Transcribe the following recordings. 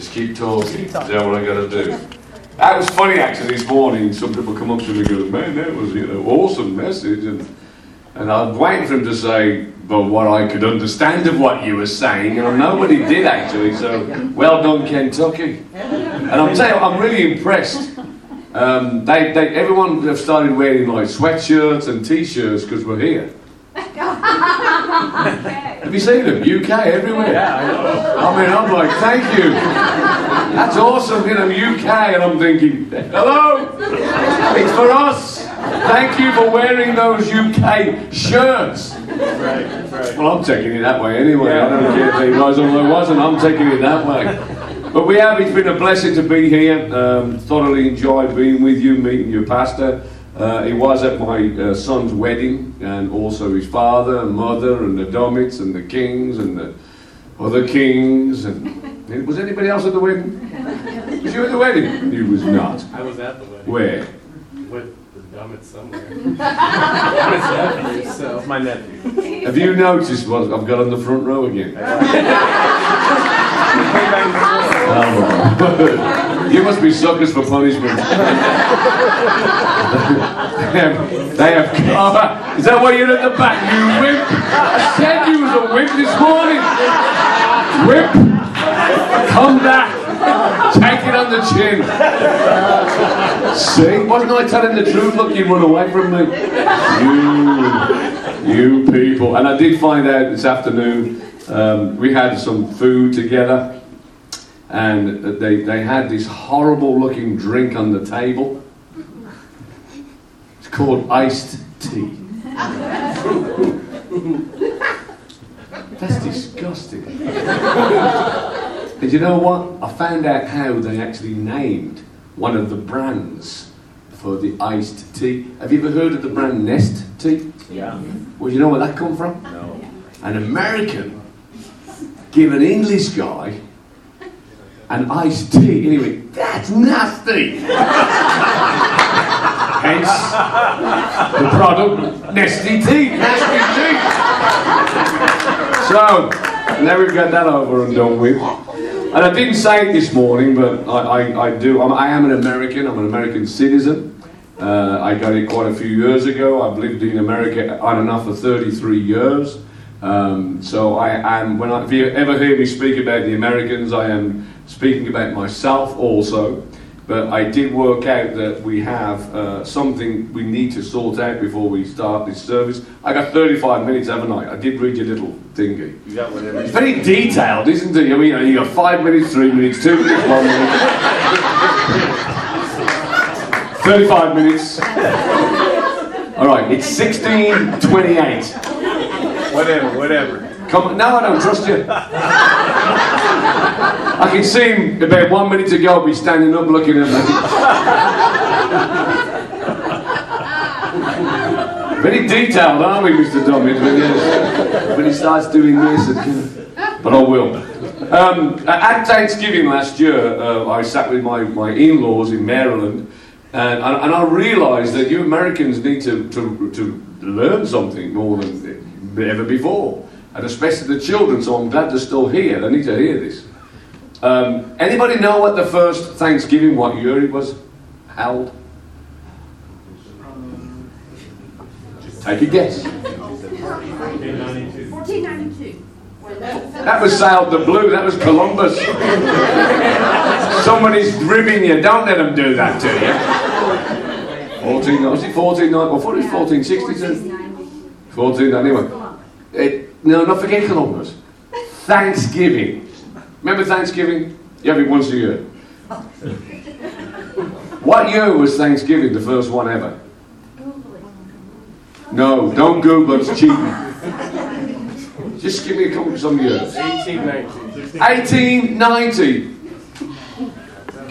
Just keep talking. Keep talking. Is that what I got to do? That was funny actually this morning. Some people come up to me and go, "Man, that was you know awesome message," and and I was waiting for him to say, "But what I could understand of what you were saying," and nobody did actually. So well done, Kentucky. And I'm telling you, I'm really impressed. Um, they, they, everyone have started wearing like sweatshirts and t-shirts because we're here. Have you seen them? UK everywhere. Yeah, I know. I mean, I'm like, thank you. That's awesome, you know, UK, and I'm thinking, hello, it's for us. Thank you for wearing those UK shirts. Right, right. Well, I'm taking it that way anyway. I don't care if guys all know wasn't. I'm taking it that way. But we have. It's been a blessing to be here. Um, thoroughly enjoyed being with you, meeting your pastor. Uh, he was at my uh, son's wedding, and also his father and mother, and the Domits and the Kings and the other kings. And was anybody else at the wedding? Was you at the wedding? You was not. I was at the wedding. Where? With the Domits somewhere. nephew, so my nephew. Have you noticed what I've got on the front row again? you must be suckers for punishment. they have, they have oh, is that why you're at the back, you wimp? I said you was a wimp this morning. Wimp, come back. Take it on the chin. See, wasn't I telling the truth? Look, you run away from me. You, you people. And I did find out this afternoon. Um, we had some food together, and they, they had this horrible looking drink on the table It's called iced tea. That's disgusting. and you know what? I found out how they actually named one of the brands for the iced tea. Have you ever heard of the brand Nest tea? Yeah. Well, you know where that come from? No. An American give an English guy an iced tea. Anyway, that's nasty. Hence the product Nestea. Nasty Tea. So, now we've got that over and done with. And I didn't say it this morning, but I, I, I do. I'm, I am an American. I'm an American citizen. Uh, I got it quite a few years ago. I've lived in America on and off for 33 years. Um, so I am. When I, if you ever hear me speak about the Americans, I am speaking about myself also. But I did work out that we have uh, something we need to sort out before we start this service. I got 35 minutes, haven't I? I did read your little thingy. You got whatever. It's very detailed, isn't it? I mean, you got five minutes, three minutes, two minutes, one minute. 35 minutes. All right, it's 1628. Whatever, whatever. Come, no, I don't trust you. I can see him about one minute ago be standing up looking at me. Very detailed, aren't we, Mr. Dobbins? When, when he starts doing this, but I will. Um, at Thanksgiving last year, uh, I sat with my, my in laws in Maryland, and, and I realise that you Americans need to, to, to learn something more than ever before, and especially the children, so I'm glad they're still here. They need to hear this. Um, anybody know what the first Thanksgiving, what year it was held? Take a guess. 1492. That was sailed the blue. That was Columbus. Somebody's ribbing you. Don't let them do that to you. 14, was it 14, I thought it was 1462. 14, anyway. It, no, not forget Columbus. Thanksgiving. Remember Thanksgiving? You have it once a year. what year was Thanksgiving, the first one ever? No, don't Google it, it's cheating. Just give me a couple of some years. 1890. 1890.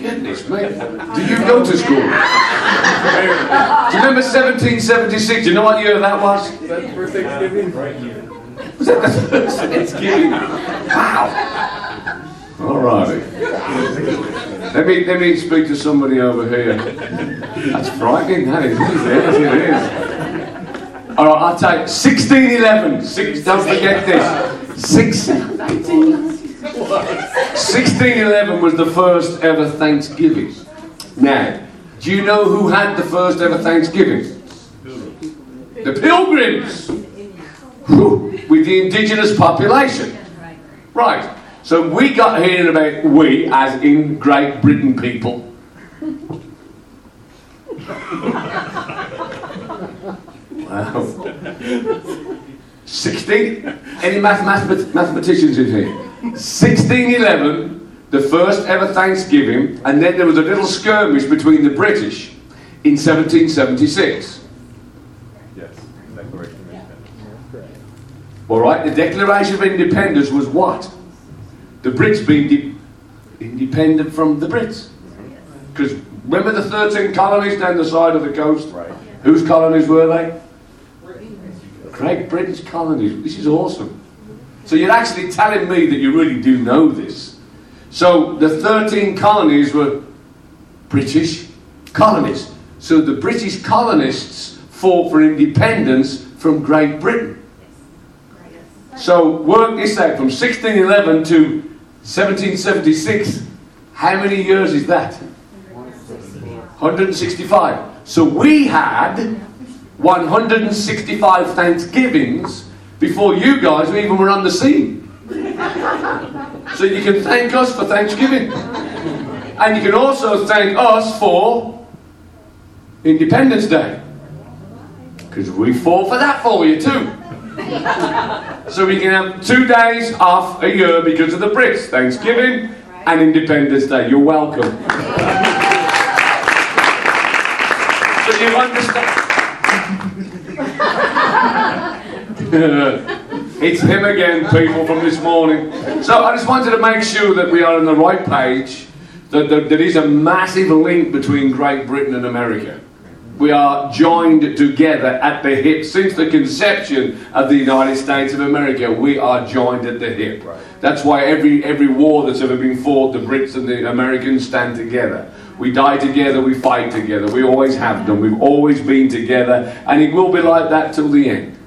Goodness me. Do you go to school? Do you remember 1776? Do you know what year that was? That's for Thanksgiving? Right here. Was that the first Thanksgiving? Wow. All righty. Let me, let me speak to somebody over here. That's frightening, that is? Yes, it is. All right, I'll take 1611. Six, don't forget this. 6, 18, 1611 was the first ever Thanksgiving. Now, do you know who had the first ever Thanksgiving? The Pilgrims. With the indigenous population. Right. So we got here in about we, as in Great Britain people. wow. 16. Any mathemat- mathematicians in here? 1611, the first ever Thanksgiving, and then there was a little skirmish between the British in 1776. Yes, Declaration of Independence. All right, the Declaration of Independence was what? The Brits being de- independent from the Brits. Because remember the 13 colonies down the side of the coast? Right. Whose colonies were they? Great British colonies. This is awesome. So you're actually telling me that you really do know this. So the 13 colonies were British colonies. So the British colonists fought for independence from Great Britain. So work this out from 1611 to 1776. How many years is that? 165. So we had 165 Thanksgivings before you guys even were on the scene. So you can thank us for Thanksgiving. And you can also thank us for Independence Day. Because we fought for that for you too. So we can have two days off a year because of the Brits Thanksgiving and Independence Day. You're welcome. So you understand. it's him again, people, from this morning. So I just wanted to make sure that we are on the right page, that there, there is a massive link between Great Britain and America. We are joined together at the hip. Since the conception of the United States of America, we are joined at the hip. That's why every, every war that's ever been fought, the Brits and the Americans stand together. We die together, we fight together. We always have done. We've always been together, and it will be like that till the end.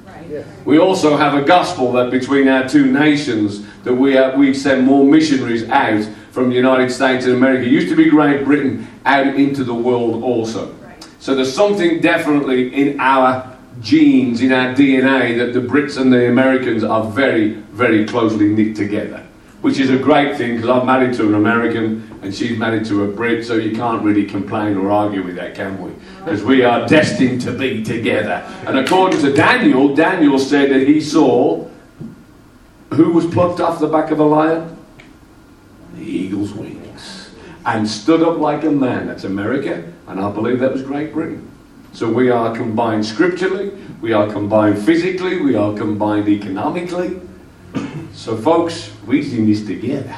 We also have a gospel that between our two nations that we are, we send more missionaries out from the United States and America. It used to be Great Britain out into the world also. So there's something definitely in our genes, in our DNA, that the Brits and the Americans are very, very closely knit together. Which is a great thing because I'm married to an American and she's married to a Brit, so you can't really complain or argue with that, can we? Because we are destined to be together. And according to Daniel, Daniel said that he saw who was plucked off the back of a lion? The eagle's wings. And stood up like a man. That's America, and I believe that was Great Britain. So we are combined scripturally, we are combined physically, we are combined economically. So, folks, we do this together.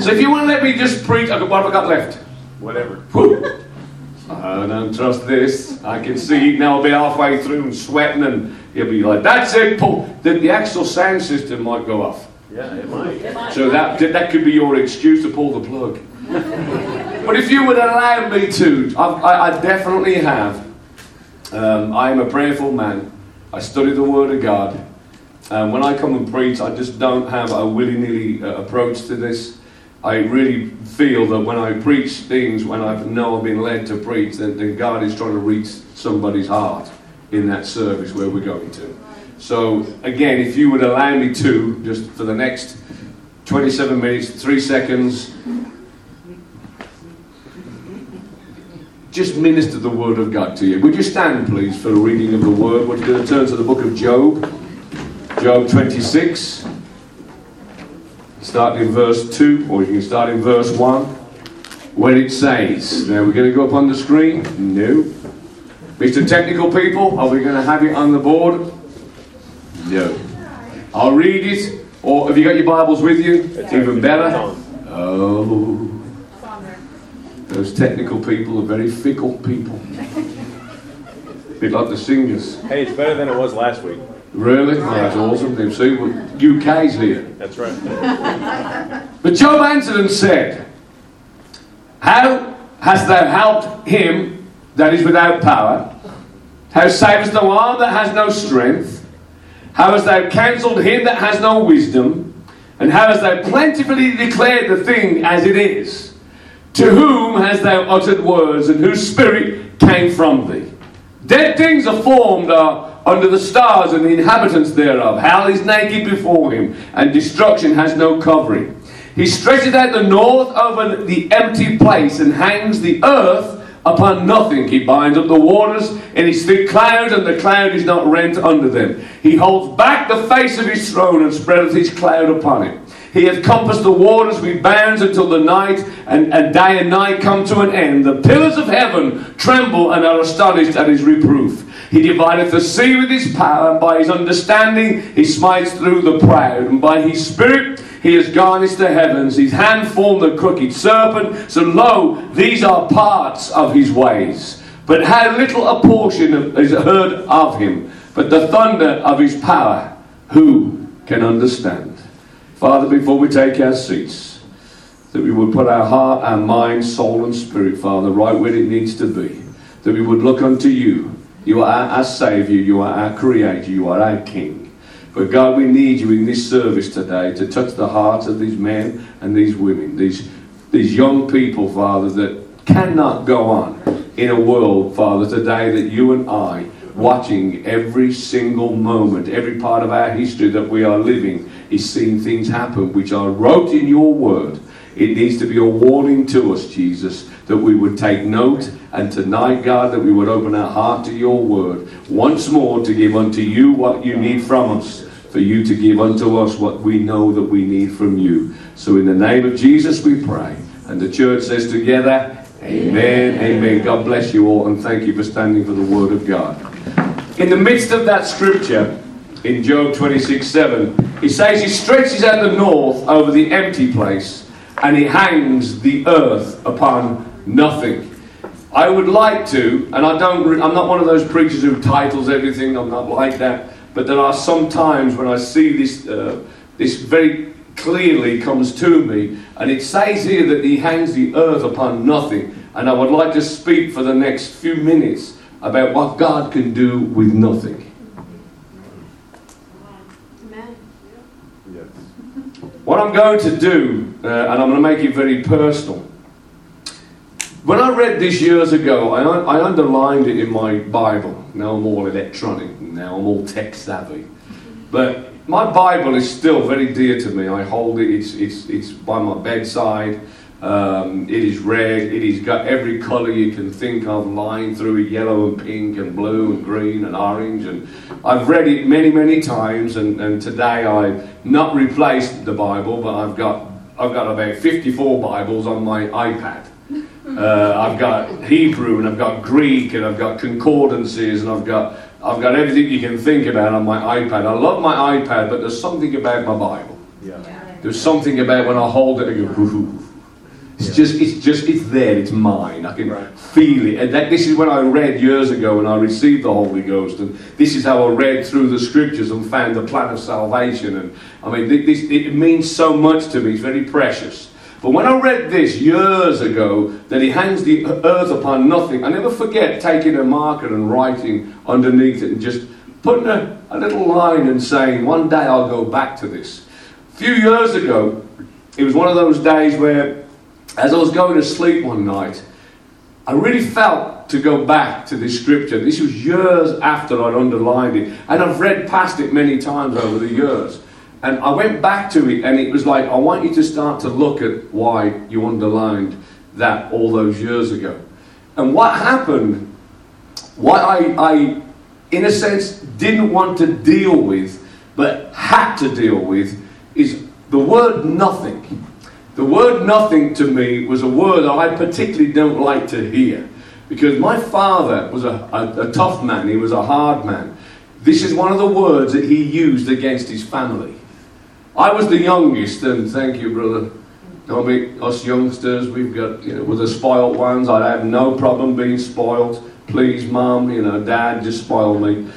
So, if you want to let me just preach, what have I got left? Whatever. Whew. I don't trust this. I can see it now. I'll be halfway through and sweating, and he'll be like, "That's it, Paul." Then the actual sound system might go off. Yeah, it might. So that that could be your excuse to pull the plug. but if you would allow me to, I, I, I definitely have. Um, I am a prayerful man. I study the Word of God. And when I come and preach, I just don't have a willy-nilly uh, approach to this. I really feel that when I preach things, when I know I've been led to preach, that, that God is trying to reach somebody's heart in that service where we're going to. So, again, if you would allow me to, just for the next 27 minutes, 3 seconds, just minister the Word of God to you. Would you stand, please, for a reading of the Word? We're going to turn to the book of Job, Job 26. Start in verse 2, or you can start in verse 1, where it says, Now we're going to go up on the screen? No. Mr. Technical people, are we going to have it on the board? No. I'll read it, or have you got your Bibles with you? It's even better. Oh. Those technical people are very fickle people. A bit like the singers. Hey, it's better than it was last week. Really? Oh, that's awesome. They see what UK's here. That's right. But Job answered and said, How hast thou helped him that is without power? How savest thou arm that has no strength? How hast thou counselled him that has no wisdom? And how hast thou plentifully declared the thing as it is? To whom hast thou uttered words, and whose spirit came from thee? Dead things are formed uh, under the stars and the inhabitants thereof. Hell is naked before him, and destruction has no covering. He stretches out the north over the empty place and hangs the earth upon nothing. He binds up the waters in his thick cloud, and the cloud is not rent under them. He holds back the face of his throne and spreadeth his cloud upon it. He hath compassed the waters with bounds until the night and, and day and night come to an end. The pillars of heaven tremble and are astonished at his reproof. He divideth the sea with his power, and by his understanding he smites through the proud, and by his spirit he has garnished the heavens. His hand formed the crooked serpent. So lo, these are parts of his ways. But how little a portion is heard of him. But the thunder of his power, who can understand? Father, before we take our seats, that we would put our heart, our mind, soul, and spirit, Father, right where it needs to be. That we would look unto you. You are our, our Saviour. You are our Creator. You are our King. But God, we need you in this service today to touch the hearts of these men and these women, these, these young people, Father, that cannot go on in a world, Father, today that you and I, watching every single moment, every part of our history that we are living, is seeing things happen which are wrote in your word. It needs to be a warning to us, Jesus, that we would take note, and tonight, God, that we would open our heart to your word once more to give unto you what you need from us, for you to give unto us what we know that we need from you. So, in the name of Jesus, we pray. And the church says together, Amen, amen. God bless you all, and thank you for standing for the word of God. In the midst of that scripture, in Job 26 7, he says he stretches out the north over the empty place and he hangs the earth upon nothing. I would like to, and I don't, I'm not one of those preachers who titles everything, I'm not like that, but there are some times when I see this, uh, this very clearly comes to me, and it says here that he hangs the earth upon nothing. And I would like to speak for the next few minutes about what God can do with nothing. What I'm going to do, uh, and I'm going to make it very personal. When I read this years ago, I, I underlined it in my Bible. Now I'm all electronic, now I'm all tech savvy. But my Bible is still very dear to me. I hold it, it's, it's, it's by my bedside. Um, it is red. It has got every colour you can think of lying through it yellow and pink and blue and green and orange. And I've read it many, many times. And, and today I've not replaced the Bible, but I've got, I've got about 54 Bibles on my iPad. Uh, I've got Hebrew and I've got Greek and I've got concordances and I've got, I've got everything you can think about on my iPad. I love my iPad, but there's something about my Bible. Yeah. There's something about when I hold it, I go, Ooh. It's just, it's just, it's there. It's mine. I can right. feel it. And that, this is when I read years ago when I received the Holy Ghost, and this is how I read through the Scriptures and found the plan of salvation. And I mean, this, it means so much to me. It's very precious. But when I read this years ago, that he hangs the earth upon nothing, I never forget taking a marker and writing underneath it and just putting a, a little line and saying, one day I'll go back to this. A few years ago, it was one of those days where as I was going to sleep one night, I really felt to go back to this scripture. This was years after I'd underlined it, and I've read past it many times over the years. And I went back to it, and it was like, I want you to start to look at why you underlined that all those years ago. And what happened, what I, I in a sense, didn't want to deal with, but had to deal with, is the word nothing. The word nothing to me was a word that I particularly don't like to hear because my father was a, a, a, tough man, he was a hard man. This is one of the words that he used against his family. I was the youngest, and thank you, brother. Mean, us youngsters, we've got, you know, we're the spoiled ones. I have no problem being spoiled. Please, mum, you know, dad, just spoil me.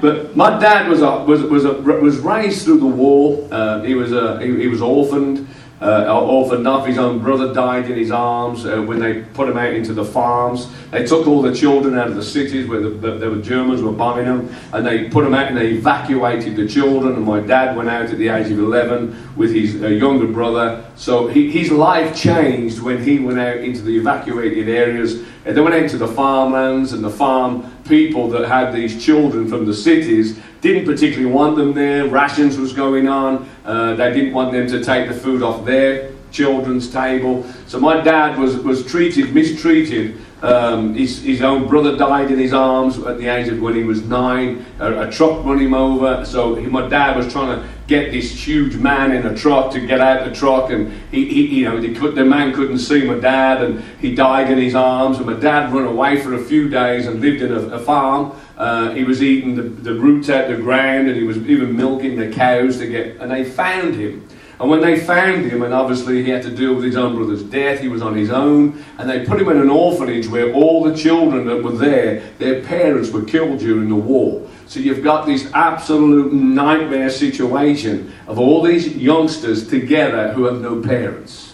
But my dad was a, was was a, was raised through the war. Uh, he was a, he, he was orphaned. Uh, enough. His own brother died in his arms uh, when they put him out into the farms. They took all the children out of the cities where the, the, the Germans were bombing them, and they put them out and they evacuated the children. And my dad went out at the age of 11 with his uh, younger brother. So he, his life changed when he went out into the evacuated areas. And they went out to the farmlands and the farm people that had these children from the cities didn't particularly want them there. Rations was going on. Uh, they didn't want them to take the food off their children's table. So my dad was, was treated, mistreated. Um, his, his own brother died in his arms at the age of when he was nine. A, a truck run him over. So he, my dad was trying to get this huge man in a truck to get out the truck, and he, he you know, could, the man couldn't see my dad, and he died in his arms. And my dad ran away for a few days and lived in a, a farm. Uh, he was eating the, the roots out the ground, and he was even milking the cows to get. And they found him. And when they found him, and obviously he had to deal with his own brother's death, he was on his own, and they put him in an orphanage where all the children that were there, their parents were killed during the war. So you've got this absolute nightmare situation of all these youngsters together who have no parents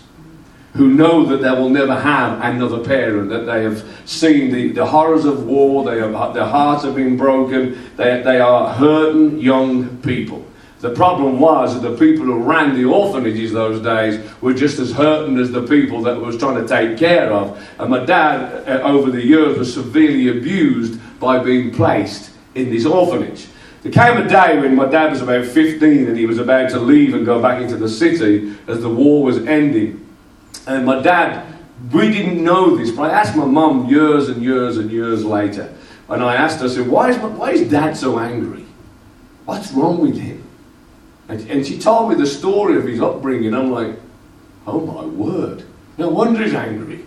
who know that they will never have another parent, that they have seen the, the horrors of war, they have, their hearts have been broken, they, they are hurting young people. The problem was that the people who ran the orphanages those days were just as hurting as the people that was trying to take care of. And my dad, uh, over the years, was severely abused by being placed in this orphanage. There came a day when my dad was about 15 and he was about to leave and go back into the city as the war was ending. And my dad, we didn't know this, but I asked my mum years and years and years later. And I asked her, I said, why is, my, why is dad so angry? What's wrong with him? And, and she told me the story of his upbringing. I'm like, oh my word. No wonder he's angry.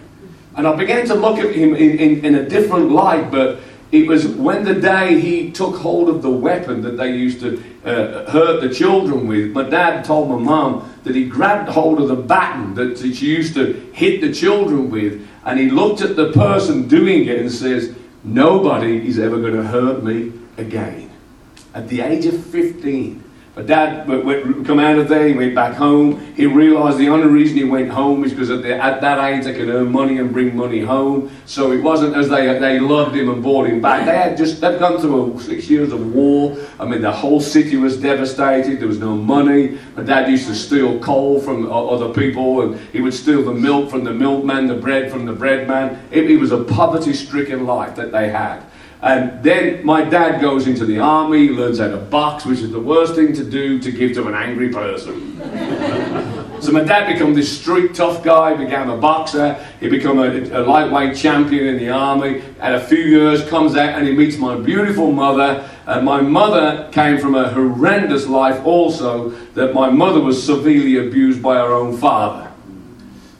And I began to look at him in, in, in a different light, but it was when the day he took hold of the weapon that they used to uh, hurt the children with. My dad told my mum that he grabbed hold of the baton that she used to hit the children with, and he looked at the person doing it and says, Nobody is ever going to hurt me again. At the age of 15, but dad went, come out of there, he went back home. He realised the only reason he went home is because at, the, at that age they could earn money and bring money home. So it wasn't as they, they loved him and brought him back. They had just, they'd gone through six years of war. I mean, the whole city was devastated. There was no money. My dad used to steal coal from other people and he would steal the milk from the milkman, the bread from the breadman. It, it was a poverty stricken life that they had. And then my dad goes into the army, learns how to box, which is the worst thing to do to give to an angry person. so my dad became this street tough guy, became a boxer, he became a, a, lightweight champion in the army. At a few years, comes out and he meets my beautiful mother. And my mother came from a horrendous life also, that my mother was severely abused by her own father.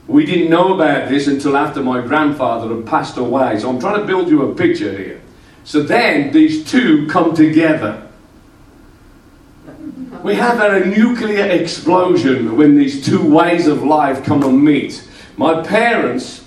We didn't know about this until after my grandfather had passed away. So I'm trying to build you a picture here. So then these two come together. We have a nuclear explosion when these two ways of life come and meet. My parents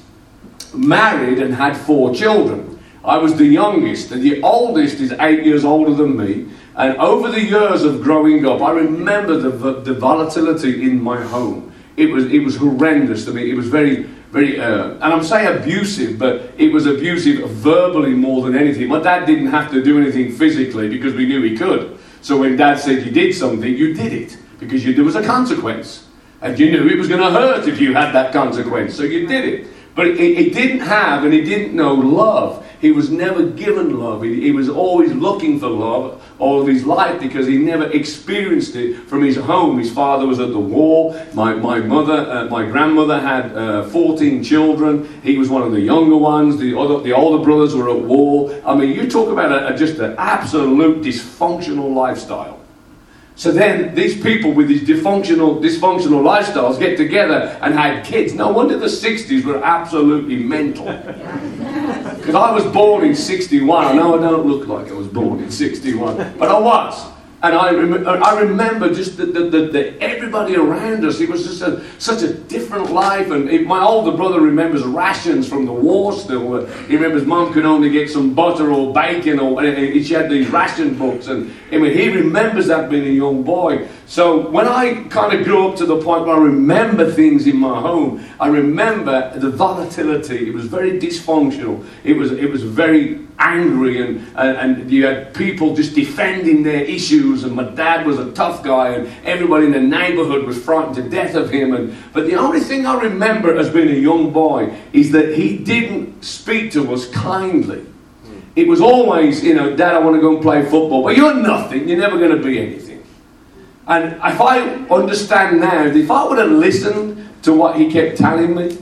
married and had four children. I was the youngest, and the oldest is eight years older than me. And over the years of growing up, I remember the, the volatility in my home. It was, it was horrendous to me. It was very very, uh, and I'm saying abusive, but it was abusive verbally more than anything. My dad didn't have to do anything physically because we knew he could. So when dad said you did something, you did it because you, there was a consequence. And you knew it was going to hurt if you had that consequence, so you did it. But he, didn't have and he didn't know love. He was never given love. He, was always looking for love all of his life because he never experienced it from his home. His father was at the war. My, my mother, uh, my grandmother had uh, 14 children. He was one of the younger ones. The, other, the older brothers were at war. I mean, you talk about a, a, just an absolute dysfunctional lifestyle. So then these people with these dysfunctional, dysfunctional lifestyles get together and had kids. No wonder the 60s were absolutely mental. Because I was born in 61. I know I don't look like I was born in 61, but I was. And I, rem- uh, I remember just the, the, the, the, everybody around us. It was just a, such a different life. And it, my older brother remembers rations from the war still. Uh, he remembers mum could only get some butter or bacon, or uh, she had these ration books. And I mean, he remembers that being a young boy. So when I kind of grew up to the point where I remember things in my home, I remember the volatility. It was very dysfunctional. It was it was very angry, and, and, and you had people just defending their issues. And my dad was a tough guy, and everybody in the neighbourhood was frightened to death of him. And but the only thing I remember as being a young boy is that he didn't speak to us kindly. Hmm. It was always, you know, Dad, I want to go and play football, but you're nothing. You're never going to be anything. And if I understand now, if I would have listened to what he kept telling me,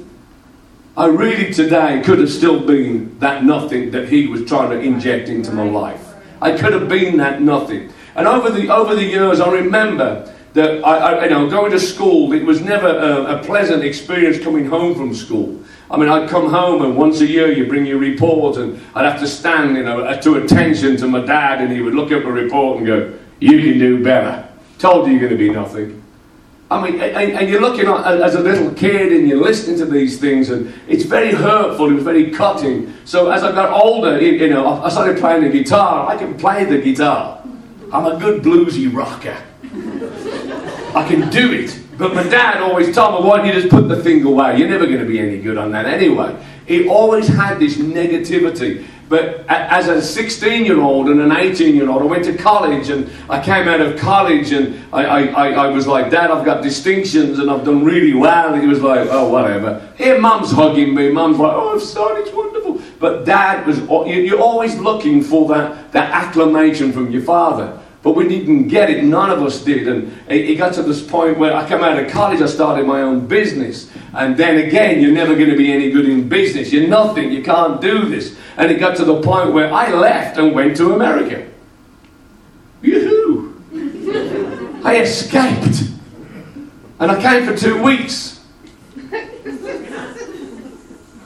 I really today could have still been that nothing that he was trying to inject into my life. I could have been that nothing. And over the, over the years, I remember that I, I you know, going to school, it was never a, a pleasant experience coming home from school. I mean, I'd come home and once a year you bring your report, and I'd have to stand, you know, uh, to attention to my dad, and he would look up a report and go, "You can do better." Told you you're going to be nothing. I mean, and, and, you're looking at, as a little kid and you're listening to these things, and it's very hurtful, and very cutting. So as I got older, you know, I started playing the guitar. I can play the guitar. I'm a good bluesy rocker. I can do it. But my dad always told me, why don't you just put the thing away? You're never going to be any good on that anyway. He always had this negativity. But as a 16 year old and an 18 year old, I went to college and I came out of college and I, I, I, was like, Dad, I've got distinctions and I've done really well. And he was like, oh, whatever. Here, Mum's hugging me. Mum's like, oh, son, it's wonderful. But Dad was, you're always looking for that, that acclamation from your father. But we didn't get it. None of us did. And it, got to this point where I came out of college, I started my own business. And then again, you're never going to be any good in business. You're nothing. You can't do this. And it got to the point where I left and went to America. Yoo-hoo! I escaped. And I came for two weeks.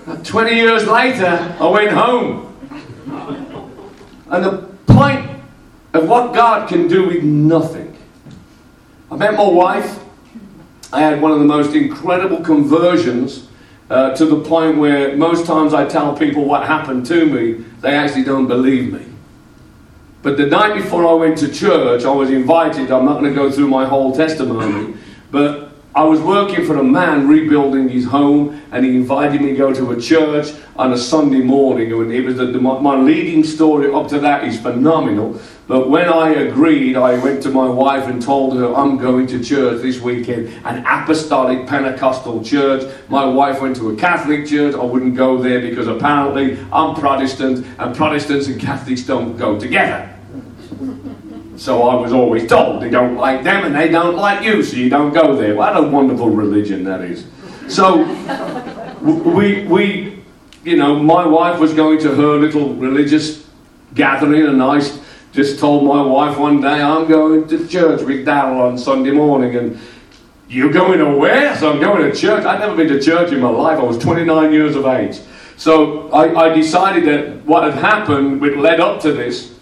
And 20 years later, I went home. And the point of what God can do with nothing. I met my wife. I had one of the most incredible conversions uh, to the point where most times I tell people what happened to me, they actually don't believe me. But the night before I went to church, I was invited. I'm not going to go through my whole testimony, but I was working for a man rebuilding his home, and he invited me to go to a church on a Sunday morning. And it was the, the, my leading story up to that is phenomenal. But when I agreed, I went to my wife and told her I'm going to church this weekend, an apostolic Pentecostal church. My wife went to a Catholic church. I wouldn't go there because apparently I'm Protestant, and Protestants and Catholics don't go together. So I was always told they don't like them and they don't like you, so you don't go there. What a wonderful religion that is. So we, we, you know, my wife was going to her little religious gathering, and I just told my wife one day, I'm going to church with Darrell on Sunday morning, and you're going to where? So I'm going to church. I'd never been to church in my life. I was 29 years of age. So I, I decided that what had happened, which led up to this,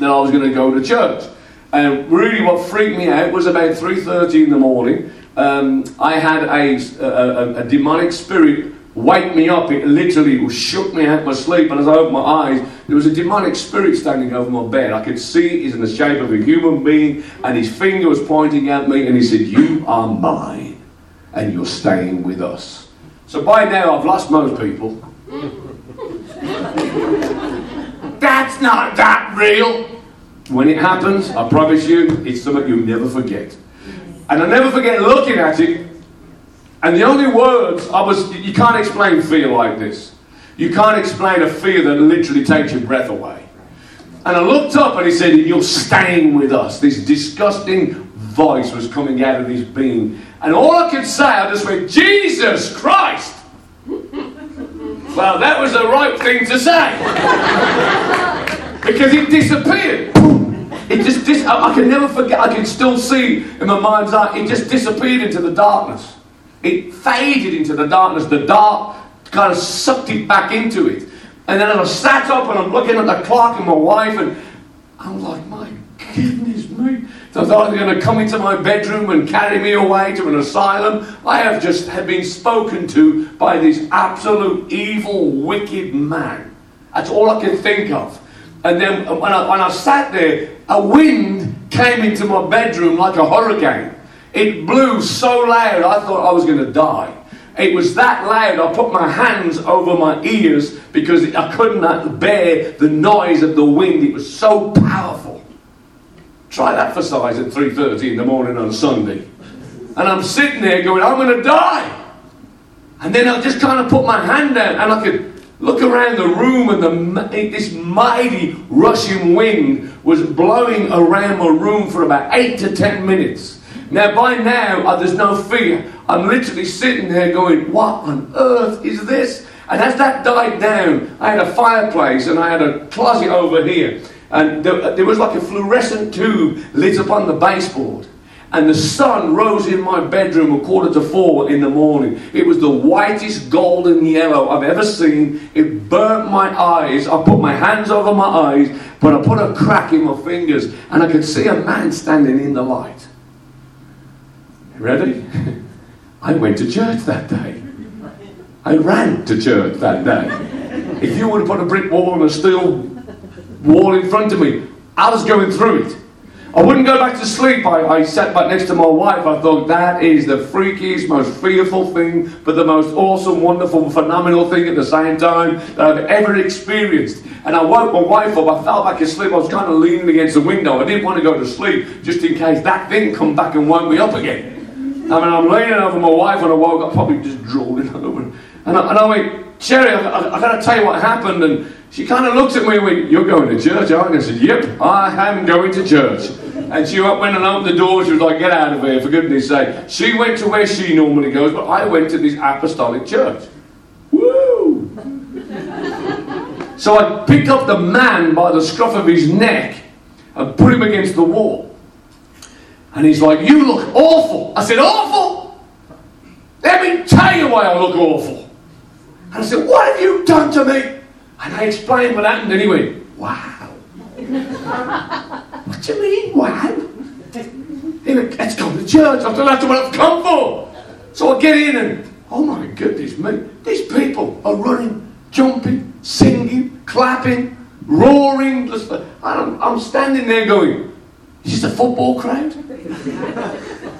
that I was going to go to church. And really, what freaked me out was about 3:30 in the morning. Um, I had a, a, a, demonic spirit wake me up. It literally shook me out of my sleep. And as I opened my eyes, there was a demonic spirit standing over my bed. I could see. He's in the shape of a human being, and his finger was pointing at me, and he said, "You are mine, and you're staying with us." So by now, I've lost most people. That's not that real. When it happens, I promise you, it's something you'll never forget. And I'll never forget looking at it. And the only words I was, you can't explain fear like this. You can't explain a fear that literally takes your breath away. And I looked up and he said, You're staying with us. This disgusting voice was coming out of his being. And all I could say, I just went, Jesus Christ! well, that was the right thing to say. because it disappeared. It just, dis- I, I can never forget, I can still see in my mind's eye, it just disappeared into the darkness. It faded into the darkness. The dark kind of sucked it back into it. And then I sat up and I'm looking at the clock and my wife, and I'm like, my goodness me. So I thought they're going to come into my bedroom and carry me away to an asylum. I have just have been spoken to by this absolute evil, wicked man. That's all I can think of. And then when I, when I sat there, a wind came into my bedroom like a hurricane. It blew so loud I thought I was going to die. It was that loud, I put my hands over my ears because I couldn't uh, bear the noise of the wind. It was so powerful. Try that for size at 3.30 in the morning on Sunday. And I'm sitting there going, I'm going to die. And then I just kind of put my hand out and I could look around the room and the, this mighty rushing wind was blowing around my room for about eight to ten minutes. Now, by now, uh, there's no fear. I'm literally sitting there going, What on earth is this? And as that died down, I had a fireplace and I had a closet over here. And there, there was like a fluorescent tube lit upon the baseboard. And the sun rose in my bedroom a quarter to four in the morning. It was the whitest golden yellow I've ever seen. It burnt my eyes. I put my hands over my eyes, but I put a crack in my fingers, and I could see a man standing in the light. Ready? I went to church that day. I ran to church that day. If you would have put a brick wall and a steel wall in front of me, I was going through it. I wouldn't go back to sleep. I, I sat back next to my wife. I thought that is the freakiest, most fearful thing, but the most awesome, wonderful, phenomenal thing at the same time that I've ever experienced. And I woke my wife up. I fell back asleep. I was kind of leaning against the window. I didn't want to go to sleep just in case that thing come back and woke me up again. I mean, I'm leaning over my wife when I woke up, probably just drooling over. And I, and I went, Sherry, I, I, I got to tell you what happened. And she kind of looked at me and went, You're going to church, aren't you? I said, Yep, I am going to church. And she went and opened the door. She was like, Get out of here, for goodness sake. She went to where she normally goes, but I went to this apostolic church. Woo! so I picked up the man by the scruff of his neck and put him against the wall. And he's like, You look awful. I said, Awful? Let me tell you why I look awful. And I said, What have you done to me? And I explained what happened, went, Wow. what do you mean, wow? Let's go to church. I said, That's what I've come for. So I get in, and oh my goodness me, these people are running, jumping, singing, clapping, roaring. I'm, I'm standing there going, is this a football crowd?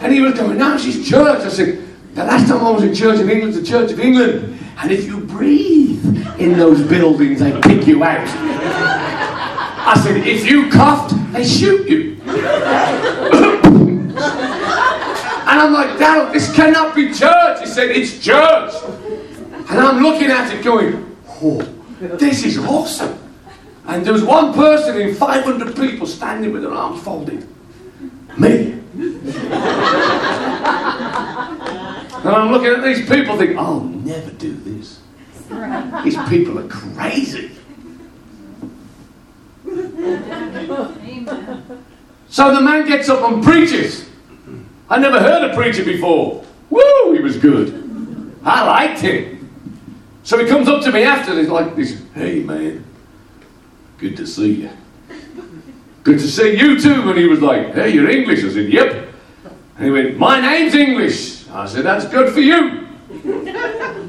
and he was going, no, she's church. I said, the last time I was in church in England, the Church of England. And if you breathe in those buildings, they kick you out. I said, if you coughed, they shoot you. and I'm like, Dad, this cannot be church. He said, it's church. And I'm looking at it going, oh, this is awesome. And there was one person in 500 people standing with their arms folded. Me. and I'm looking at these people thinking, I'll never do this. These people are crazy. So the man gets up and preaches. I never heard a preacher before. Woo, he was good. I liked him. So he comes up to me after and he's like this, hey man, Good to see you. Good to see you too. And he was like, Hey, you're English. I said, Yep. And he went, My name's English. I said, That's good for you.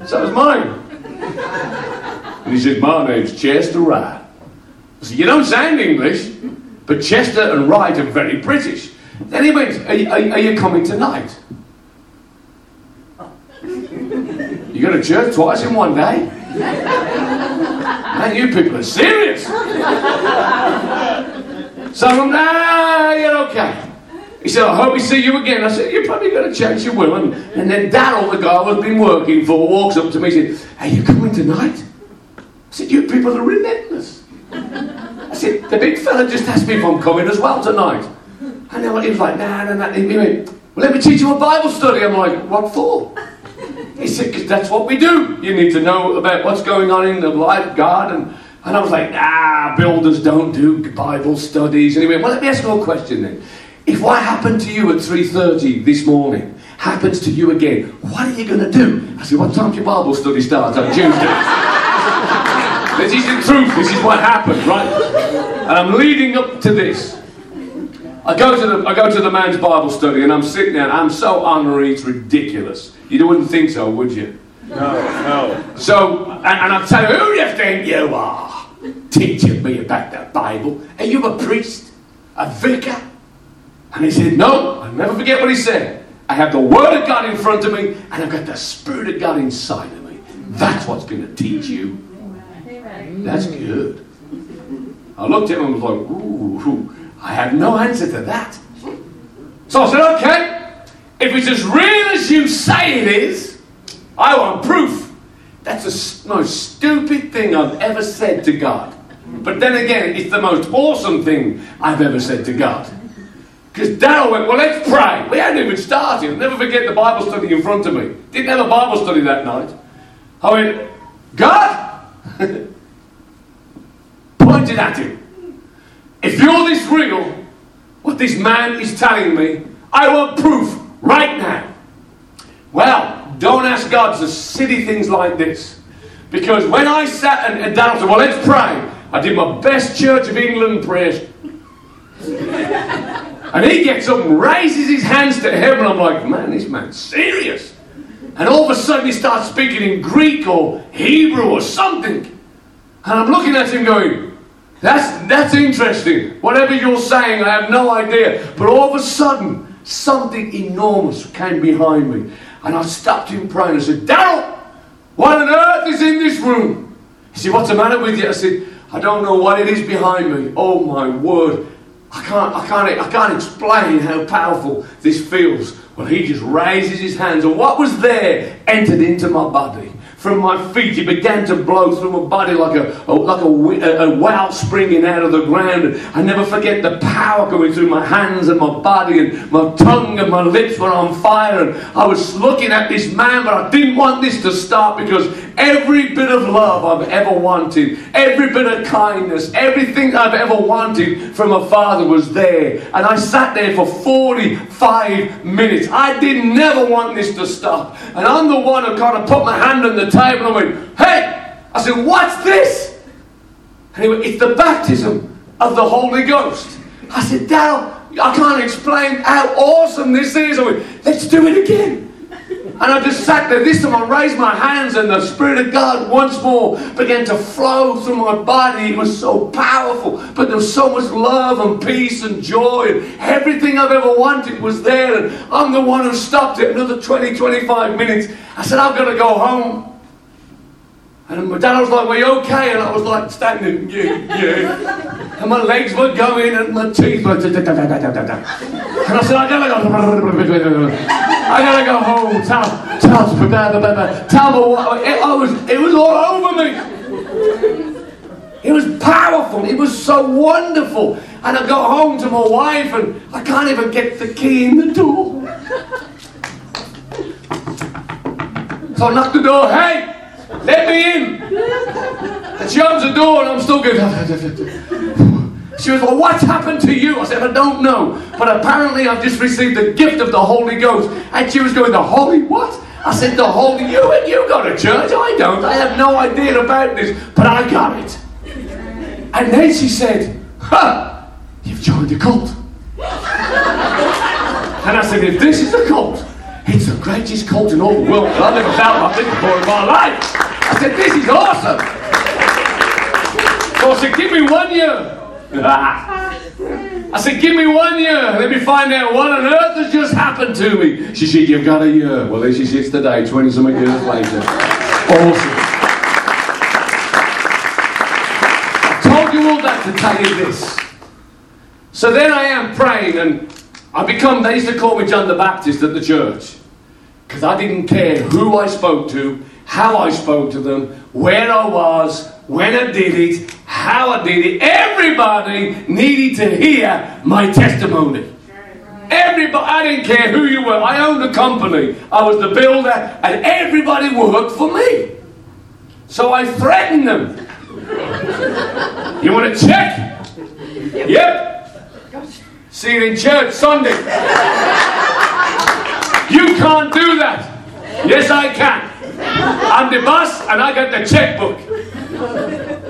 So is mine. And he said, My name's Chester Wright. I said, You don't sound English, but Chester and Wright are very British. Then he went, Are, are, are you coming tonight? You go to church twice in one day? Man, you people are serious. so I'm, ah, you're okay. He said, I hope we see you again. I said, You're probably going to change your will. And, and then Daryl, the guy I've been working for, walks up to me and said, Are you coming tonight? I said, You people are relentless. I said, The big fella just asked me if I'm coming as well tonight. And then he was like, Nah, nah, nah. He went, Well, let me teach you a Bible study. I'm like, What for? He said, because that's what we do. You need to know about what's going on in the life God. And, and I was like, ah, builders don't do Bible studies. And he went, well, let me ask you a question then. If what happened to you at 3.30 this morning happens to you again, what are you going to do? I said, what time's your Bible study start on Tuesday? this is the truth. This is what happened, right? And I'm leading up to this. I go to the I go to the man's Bible study and I'm sitting there and I'm so honorary it's ridiculous. You wouldn't think so, would you? No, no. So and, and I tell you, who do you think you are? Teaching me about the Bible. Are you a priest? A vicar? And he said, No, I'll never forget what he said. I have the Word of God in front of me, and I've got the Spirit of God inside of me. That's what's going to teach you. That's good. I looked at him and was like, Ooh, I have no answer to that. So I said, Okay, if it's as real as you say it is, I want proof. That's the most stupid thing I've ever said to God. But then again, it's the most awesome thing I've ever said to God. Because Daryl went, Well, let's pray. We hadn't even started. I'll never forget the Bible study in front of me. Didn't have a Bible study that night. I went, God! Pointed at him. If you're this real, what this man is telling me, I want proof right now. Well, don't ask God to silly things like this. Because when I sat and, and said, Well, let's pray, I did my best Church of England prayers. And he gets up and raises his hands to heaven. I'm like, man, this man's serious. And all of a sudden he starts speaking in Greek or Hebrew or something. And I'm looking at him going, that's, that's interesting. Whatever you're saying, I have no idea. But all of a sudden, something enormous came behind me. And I stopped him praying. I said, Daryl, what on earth is in this room? He said, What's the matter with you? I said, I don't know what it is behind me. Oh my word. I can't, I can't, I can't explain how powerful this feels. when he just raises his hands, and what was there entered into my body from my feet. It began to blow through my body like a, a like a, a, a well springing out of the ground. I never forget the power going through my hands and my body and my tongue and my lips were on fire. And I was looking at this man, but I didn't want this to stop because every bit of love I've ever wanted, every bit of kindness, everything I've ever wanted from a father was there. And I sat there for 45 minutes. I did never want this to stop. And I'm the one who kind of put my hand on the table and went, Hey! I said, What's this? And he went, It's the baptism of the Holy Ghost. I said, Daryl, I can't explain how awesome this is. I went, Let's do it again. And I just sat there. This time I raised my hands, and the Spirit of God once more began to flow through my body. It was so powerful. But there was so much love and peace and joy. And everything I've ever wanted was there. And I'm the one who stopped it another 20, 25 minutes. I said, I've got to go home. And my dad was like, Were you okay? And I was like, standing, yeah, yeah. And my legs were going and my teeth were. And I said, I gotta go. I gotta go home. Tell, tell, tell me what. It, I was, it was all over me. It was powerful. It was so wonderful. And I got home to my wife and I can't even get the key in the door. So I knocked the door. Hey! Let me in. And she opens the door and I'm still going. She was like, What's happened to you? I said, I don't know. But apparently I've just received the gift of the Holy Ghost. And she was going, The Holy what? I said, The Holy you and you go to church. I don't. I have no idea about this. But I got it. And then she said, Ha! You've joined the cult. And I said, if this is a cult, it's the greatest cult in all the world. I've never felt like this before in my life. I said, this is awesome. So I said, give me one year. I said, give me one year. Let me find out what on earth has just happened to me. She said, you've got a year. Well, there she sits today, 20 something years later. Awesome. I told you all that to tell you this. So then I am praying, and I become, they used to call me John the Baptist at the church. Because I didn't care who I spoke to, how I spoke to them, where I was, when I did it, how I did it. Everybody needed to hear my testimony. Everybody, I didn't care who you were. I owned a company. I was the builder, and everybody worked for me. So I threatened them. You want to check? Yep. See you in church Sunday. You can't do that. Yes, I can. I'm the boss, and I got the checkbook.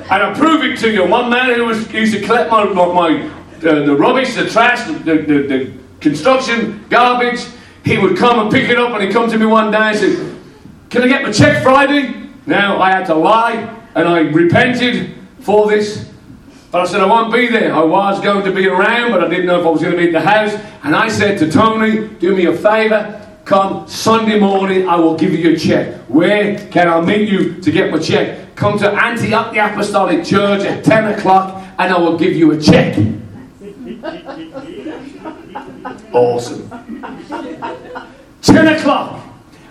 And I prove it to you. One man who was used to collect my, my uh, the rubbish, the trash, the, the, the, construction garbage, he would come and pick it up, and he'd come to me one day and said, "Can I get my check Friday?" Now I had to lie, and I repented for this. But I said, I won't be there. I was going to be around, but I didn't know if I was going to be in the house. And I said to Tony, do me a favour. Come Sunday morning, I will give you a check. Where can I meet you to get my check? Come to Antioch the Apostolic Church at 10 o'clock and I will give you a check. awesome. 10 o'clock.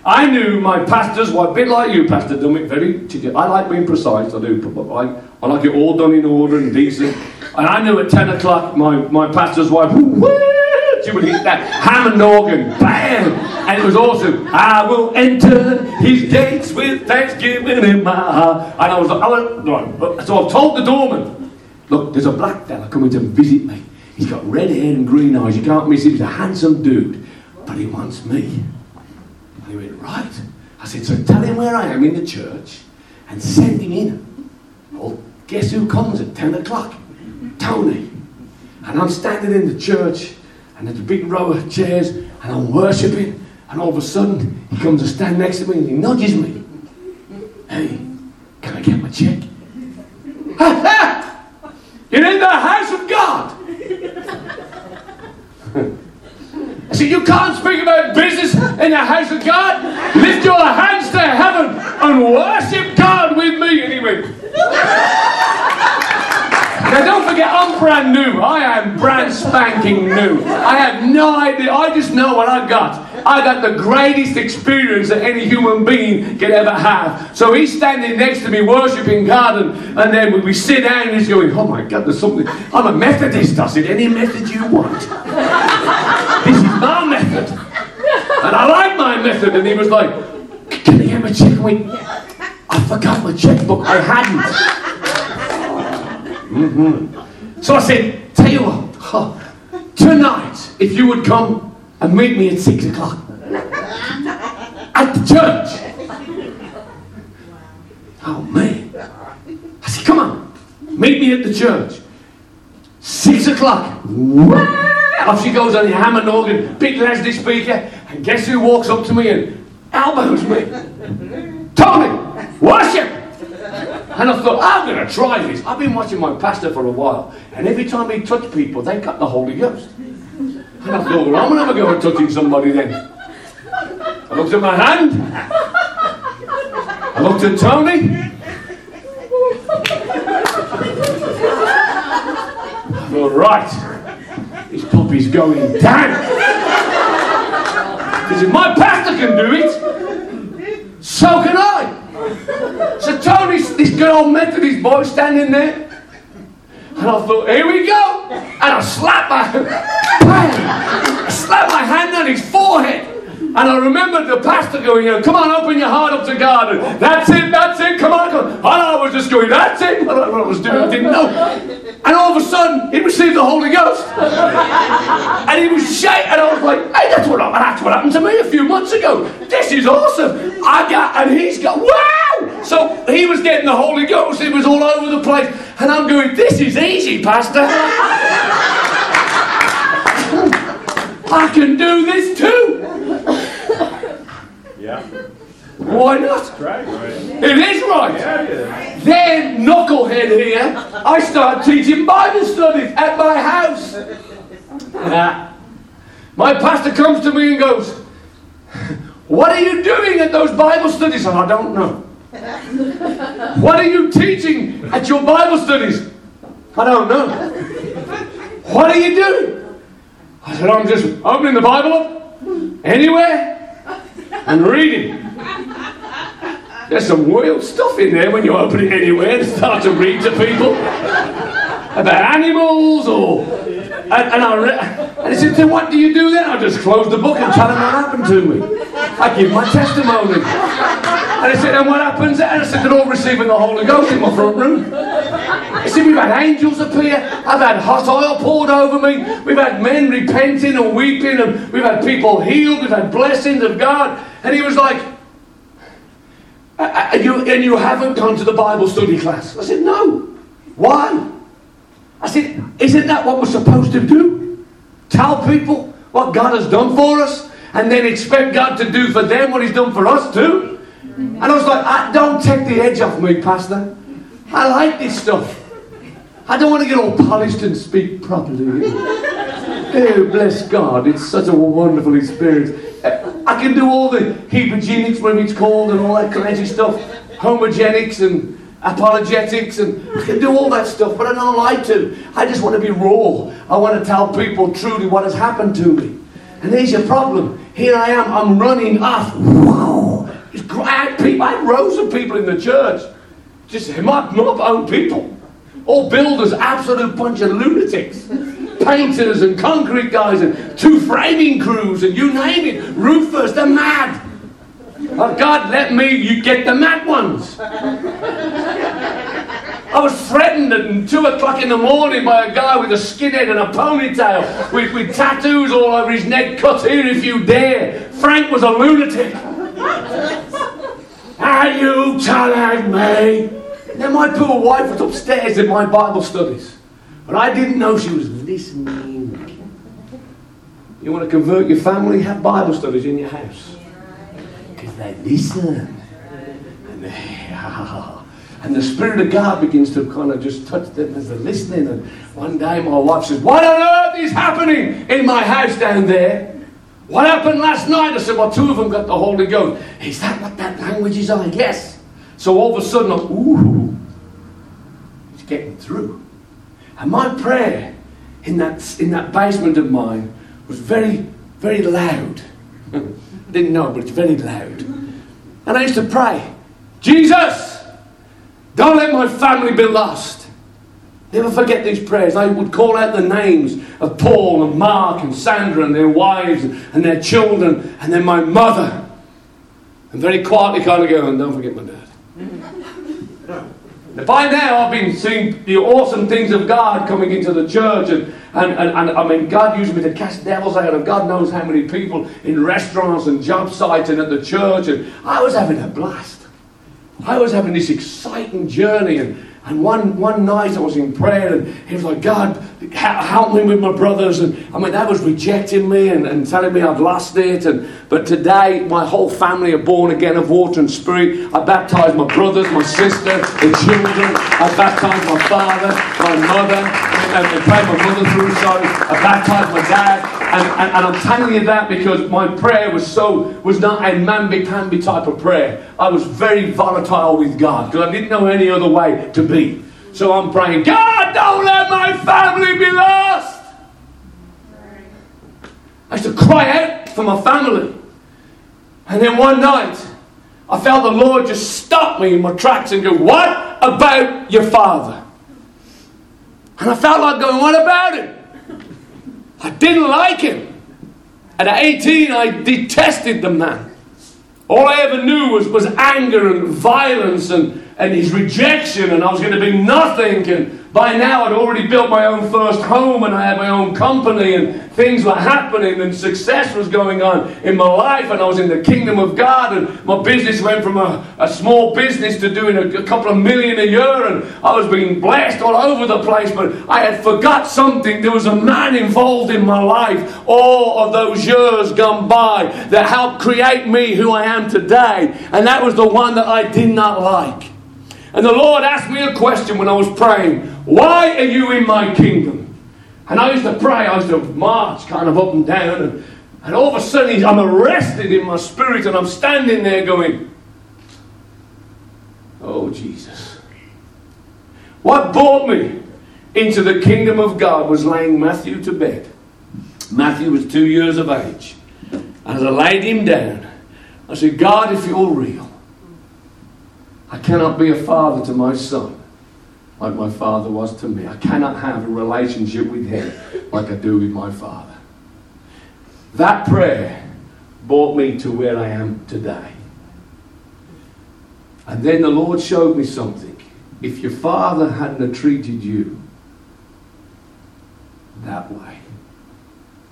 I knew my pastors were a bit like you, Pastor Dummett, very. I like being precise, I do. I, I like it all done in order and decent. And I knew at 10 o'clock my, my pastor's wife, she would hit that Hammond organ, bam! And it was awesome. I will enter his gates with thanksgiving in my heart. And I was like, I. So I've told the doorman, look, there's a black fella coming to visit me. He's got red hair and green eyes. You can't miss him. He's a handsome dude. But he wants me. He went, right. I said, so tell him where I am in the church and send him in. Well, guess who comes at 10 o'clock? Tony. And I'm standing in the church and there's a big row of chairs and I'm worshipping and all of a sudden he comes to stand next to me and he nudges me. Hey, can I get my check? You're in the house of God. Said, You can't speak about business in the house of God. Lift your hands to heaven and worship God with me. Went, Now don't forget, I'm brand new. I am brand spanking new. I have no idea. I just know what I've got. I got the greatest experience that any human being could ever have. So he's standing next to me worshiping God, and, and then we sit down and he's going, Oh my God, there's something. I'm a Methodist. I said, Any method you want. this is my method. And I like my method. And he was like, Can I get my check? I forgot my checkbook. I hadn't. Mm-hmm. So I said, Tell you what, oh, tonight, if you would come and meet me at six o'clock at the church. Oh man. I said, Come on, meet me at the church. Six o'clock. Off she goes on the Hammond organ, big Leslie speaker, and guess who walks up to me and elbows me? Tony, worship! And I thought, I'm going to try this. I've been watching my pastor for a while, and every time he touched people, they got the Holy Ghost. And I thought, well, I'm going to go at touching somebody then. I looked at my hand. I looked at Tony. Thought, right, this puppy's going down. Because if my pastor can do it, so can I. So Tony's this good old Methodist boy standing there. And I thought, here we go. And I slapped my I slapped my hand on his forehead. And I remember the pastor going, oh, come on, open your heart up to God. And that's it, that's it, come on, come on. And I was just going, that's it. I What I was doing, I didn't know. And all of a sudden, he received the Holy Ghost. and he was shaking. And I was like, hey, that's what, that's what happened to me a few months ago. This is awesome. I got, and he's got, wow. So he was getting the Holy Ghost. It was all over the place. And I'm going, this is easy, Pastor. I can do this too. Yeah. Why not? It is right. Then, knucklehead here, I start teaching Bible studies at my house. My pastor comes to me and goes, What are you doing at those Bible studies? And I don't know. What are you teaching at your Bible studies? I don't know. What are you doing? I said, I'm just opening the Bible up anywhere and reading. There's some weird stuff in there when you open it anywhere and start to read to people about animals or. And, and I re- and he said, then what do you do then? I just close the book and tell them what happened to me. I give my testimony. And he said, and what happens? And I said, they're all receiving the Holy Ghost in my front room. He said, we've had angels appear. I've had hot oil poured over me. We've had men repenting and weeping. And we've had people healed. We've had blessings of God. And he was like, and you, and you haven't gone to the Bible study class? I said, no. Why? I said, isn't that what we're supposed to do? Tell people what God has done for us and then expect God to do for them what He's done for us too? And I was like, I, don't take the edge off me, Pastor. I like this stuff. I don't want to get all polished and speak properly. oh, bless God, it's such a wonderful experience. I can do all the hebogenics, whatever it's called, and all that crazy stuff, homogenics and apologetics, and I can do all that stuff, but I don't like to. I just want to be raw. I want to tell people truly what has happened to me. And there's your problem. Here I am, I'm running off. Wow. It's great. I had rows of people in the church. Just my, my own people. All builders, absolute bunch of lunatics. Painters and concrete guys and two framing crews and you name it. Roofers, they're mad. Oh God, let me, you get the mad ones. I was threatened at 2 o'clock in the morning by a guy with a skinhead and a ponytail with, with tattoos all over his neck, cut here if you dare. Frank was a lunatic. Are you telling me? Then my poor wife was upstairs in my Bible studies. But I didn't know she was listening. You want to convert your family? Have Bible studies in your house. Because they listen. And they, and the Spirit of God begins to kind of just touch them as they're listening. And one day my wife says, What on earth is happening in my house down there? What happened last night? I said, Well, two of them got the Holy Ghost. Is that what that language is on? Yes. So all of a sudden, I'm, ooh, it's getting through. And my prayer in that, in that basement of mine was very, very loud. I didn't know, but it's very loud. And I used to pray, Jesus! Don't let my family be lost. Never forget these prayers. I would call out the names of Paul and Mark and Sandra and their wives and their children and then my mother. And very quietly kind of go, and don't forget my dad. By now, I've been seeing the awesome things of God coming into the church, and, and, and, and, I mean, God used me to cast devils out of God knows how many people in restaurants and job sites and at the church, and I was having a blast. I was having this exciting journey, and, and one, one night I was in prayer, and he was like, God, help me with my brothers. And I mean, that was rejecting me and, and telling me I'd lost it. And, but today, my whole family are born again of water and spirit. I baptized my brothers, my sister, the children. I baptized my father, my mother, and, and prayed my mother through. Sorry, I baptized my dad. And, and, and, I'm telling you that because my prayer was so was not a mamby-pamby type of prayer. I was very volatile with God because I didn't know any other way to be. So I'm praying, God, don't let my family be lost. I used to cry out for my family. And then one night, I felt the Lord just stop me in my tracks and go, What about your father? And I felt like going, What about him? I didn't like him. And at 18, I detested the man. All I ever knew was, was anger and violence and, and his rejection, and I was going to be nothing. And by now, I'd already built my own first home, and I had my own company, and things were happening, and success was going on in my life, and I was in the kingdom of God, and my business went from a, a small business to doing a, a couple of million a year, and I was being blessed all over the place, but I had forgot something. There was a man involved in my life all of those years gone by that helped create me who I am today, and that was the one that I did not like. And the Lord asked me a question when I was praying Why are you in my kingdom? And I used to pray, I used to march kind of up and down, and, and all of a sudden I'm arrested in my spirit, and I'm standing there going, Oh, Jesus. What brought me into the kingdom of God was laying Matthew to bed. Matthew was two years of age. And as I laid him down, I said, God, if you're real, I cannot be a father to my son like my father was to me. I cannot have a relationship with him like I do with my father. That prayer brought me to where I am today. And then the Lord showed me something. If your father hadn't treated you that way,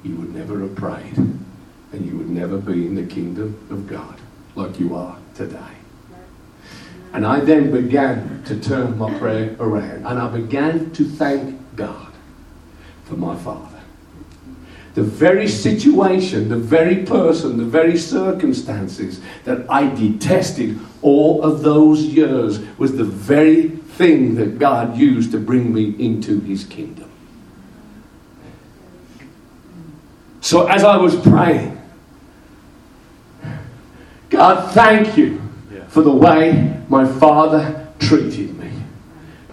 you would never have prayed and you would never be in the kingdom of God like you are today. And I then began to turn my prayer around. And I began to thank God for my father. the very situation, the very person, the very circumstances that I detested all of those years was the very thing that God used to bring me into his kingdom. So as I was praying, God, thank you for the way my father treated me.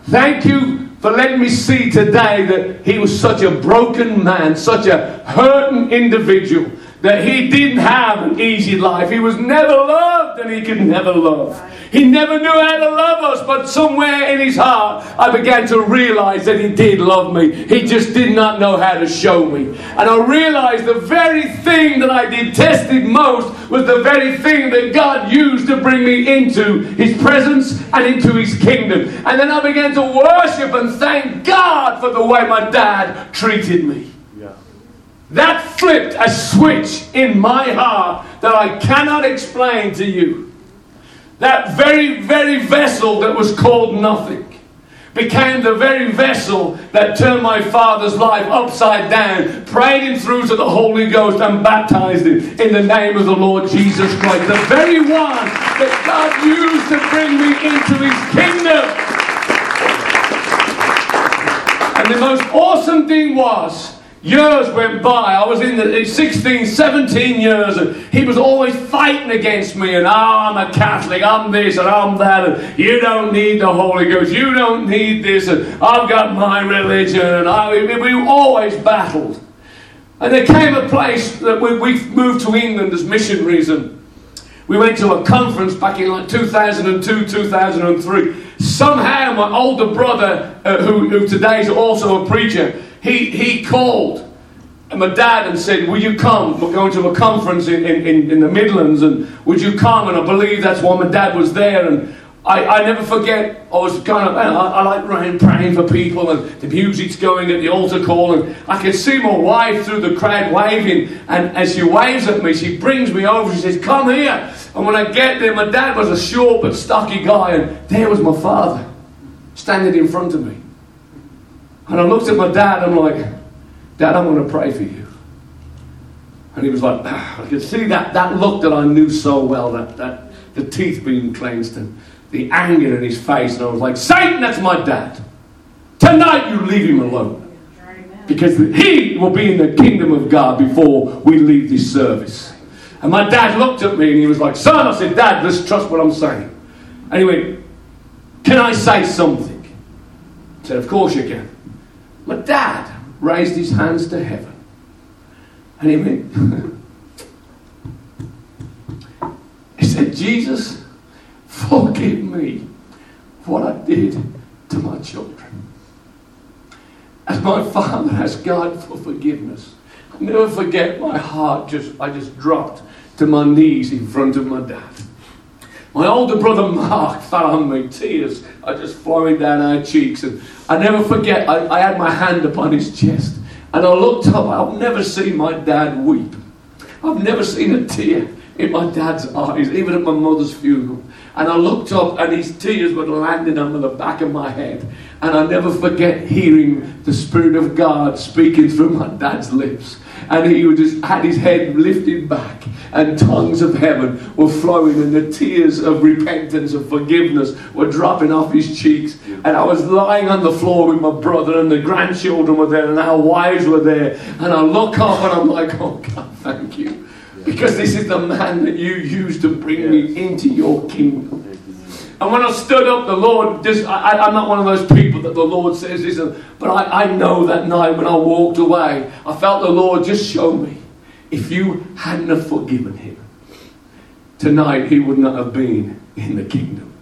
Thank you for letting me see today that he was such a broken man, such a hurting individual, that he didn't have an easy life. He was never loved and he could never love. He never knew how to love us, but somewhere in his heart, I began to realize that he did love me. He just did not know how to show me. And I realized the very thing that I detested most was the very thing that God used to bring me into his presence and into his kingdom. And then I began to worship and thank God for the way my dad treated me. That flipped a switch in my heart that I cannot explain to you. That very, very vessel that was called nothing became the very vessel that turned my father's life upside down, prayed him through to the Holy Ghost, and baptized him in the name of the Lord Jesus Christ. The very one that God used to bring me into his kingdom. And the most awesome thing was, Years went by. I was in the 16, 17 years, and he was always fighting against me. And oh, I'm a Catholic, I'm this, and I'm that, and you don't need the Holy Ghost, you don't need this, and I've got my religion, and I, we always battled. And there came a place that we, we moved to England as missionaries, and we went to a conference back in like 2002, 2003. Somehow, my older brother, uh, who, who today is also a preacher, he, he called my dad and said, Will you come? We're going to a conference in, in, in the Midlands, and would you come? And I believe that's why my dad was there. And I, I never forget, I was kind of, I, I like running, praying for people, and the music's going at the altar call, and I can see my wife through the crowd waving, and as she waves at me, she brings me over, she says, Come here. And when I get there, my dad was a short but stocky guy, and there was my father standing in front of me. And I looked at my dad, and I'm like, Dad, I'm going to pray for you. And he was like, ah, I could see that, that look that I knew so well, that, that the teeth being cleansed and the anger in his face. And I was like, Satan, that's my dad. Tonight you leave him alone. Because he will be in the kingdom of God before we leave this service. And my dad looked at me and he was like, Son, I said, Dad, let's trust what I'm saying. Anyway, Can I say something? I said, Of course you can. My dad raised his hands to heaven and he went, He said, Jesus, forgive me what I did to my children. As my father asked God for forgiveness, I never forget my heart just I just dropped to my knees in front of my dad. My older brother Mark fell on me, tears are just flowing down our cheeks. And I never forget, I, I had my hand upon his chest. And I looked up, I've never seen my dad weep. I've never seen a tear in my dad's eyes, even at my mother's funeral. And I looked up, and his tears were landing on the back of my head. And I never forget hearing the Spirit of God speaking through my dad's lips. And he would just had his head lifted back, and tongues of heaven were flowing, and the tears of repentance, and forgiveness, were dropping off his cheeks. And I was lying on the floor with my brother, and the grandchildren were there, and our wives were there. And I look up, and I'm like, oh God, thank you. Because this is the man that you used to bring me into your kingdom. And when I stood up, the Lord just, I, am not one of those people that the Lord says this, but I, I know that night when I walked away, I felt the Lord just show me if you hadn't have forgiven him, tonight he would not have been in the kingdom.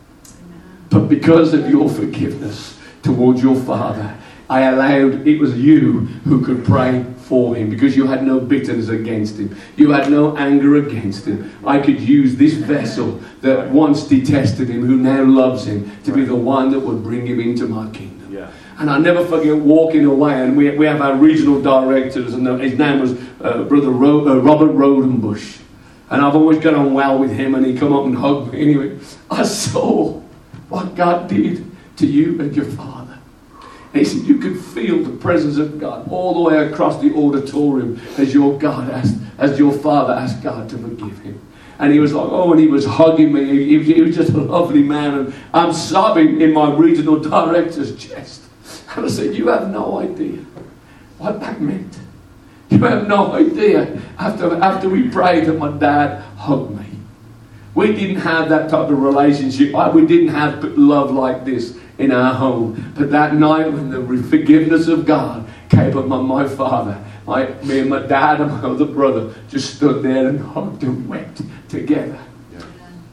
But because of your forgiveness towards your Father, I allowed, it was you who could pray for him because you had no bitterness against him. You had no anger against him. I could use this vessel that once detested him, who now loves him, to be the one that would bring him into my kingdom. Yeah. And I never forget walking away, and we, we have our regional directors, and his name was uh, Brother Ro- uh, Robert Rodenbush. And I've always got on well with him, and he come up and hugged me. Anyway, I saw what God did to you and your father. And he said, You could feel the presence of God all the way across the auditorium as your God asked, as your father asked God to forgive him. And he was like, oh, and he was hugging me. He, he, he was just a lovely man. And I'm sobbing in my regional director's chest. And I said, You have no idea what that meant. You have no idea. After, after we prayed, that my dad hugged me. We didn't have that type of relationship. We didn't have love like this in our home. But that night, when the forgiveness of God came upon my father, my, me and my dad and my other brother just stood there and hugged and wept together. Yeah.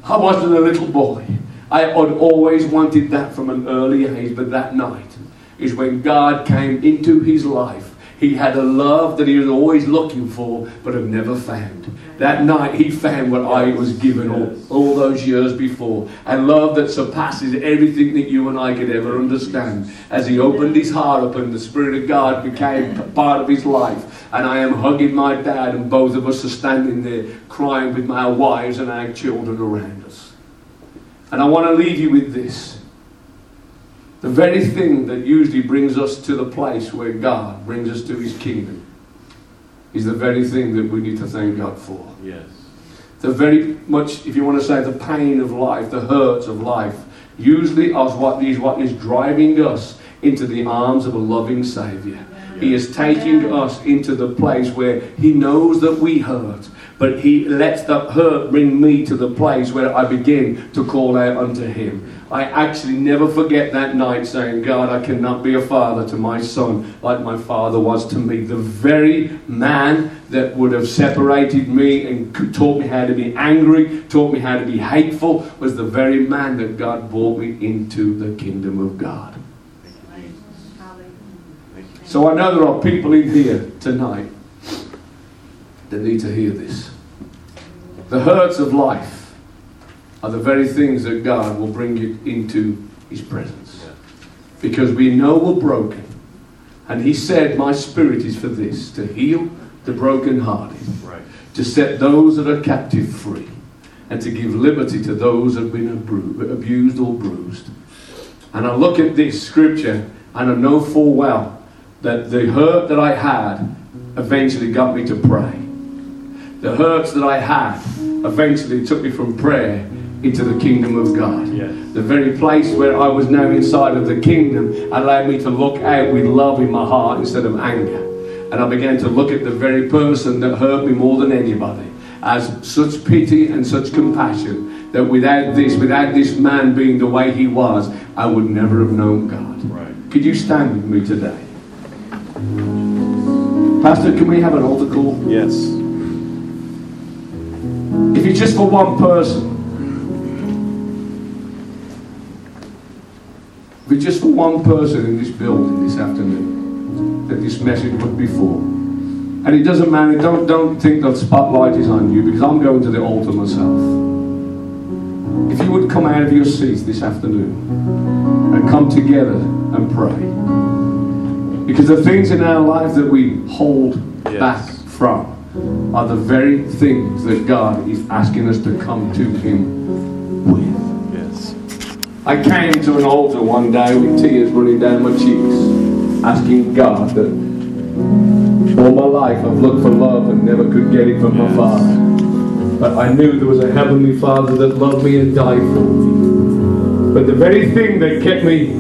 I wasn't a little boy. I had always wanted that from an early age, but that night is when God came into his life. He had a love that he was always looking for, but had never found. That night he found what I was given all, all those years before. A love that surpasses everything that you and I could ever understand. As he opened his heart up and the Spirit of God became part of his life. And I am hugging my dad, and both of us are standing there crying with our wives and our children around us. And I want to leave you with this. The very thing that usually brings us to the place where God brings us to his kingdom is the very thing that we need to thank God for. Yes. The very much, if you want to say, the pain of life, the hurts of life, usually is what is what is driving us into the arms of a loving Savior. He is taking us into the place where He knows that we hurt, but He lets that hurt bring me to the place where I begin to call out unto Him. I actually never forget that night saying, God, I cannot be a father to my son like my father was to me. The very man that would have separated me and taught me how to be angry, taught me how to be hateful, was the very man that God brought me into the kingdom of God. So I know there are people in here tonight that need to hear this. The hurts of life are the very things that God will bring you into His presence. Because we know we're broken. And He said, My spirit is for this to heal the brokenhearted, right. to set those that are captive free, and to give liberty to those that have been abused or bruised. And I look at this scripture and I know full well that the hurt that I had eventually got me to pray. The hurts that I had eventually took me from prayer into the kingdom of God. Yes. The very place where I was now inside of the kingdom allowed me to look out with love in my heart instead of anger. And I began to look at the very person that hurt me more than anybody as such pity and such compassion that without this, without this man being the way he was, I would never have known God. Right. Could you stand with me today? Pastor, can we have an altar call? Yes. If it's just for one person, if it's just for one person in this building this afternoon that this message would be for. And it doesn't matter, don't, don't think that spotlight is on you because I'm going to the altar myself. If you would come out of your seats this afternoon and come together and pray. Because the things in our life that we hold yes. back from are the very things that God is asking us to come to Him with. Yes. I came to an altar one day with tears running down my cheeks, asking God that all my life I've looked for love and never could get it from yes. my Father. But I knew there was a Heavenly Father that loved me and died for me. But the very thing that kept me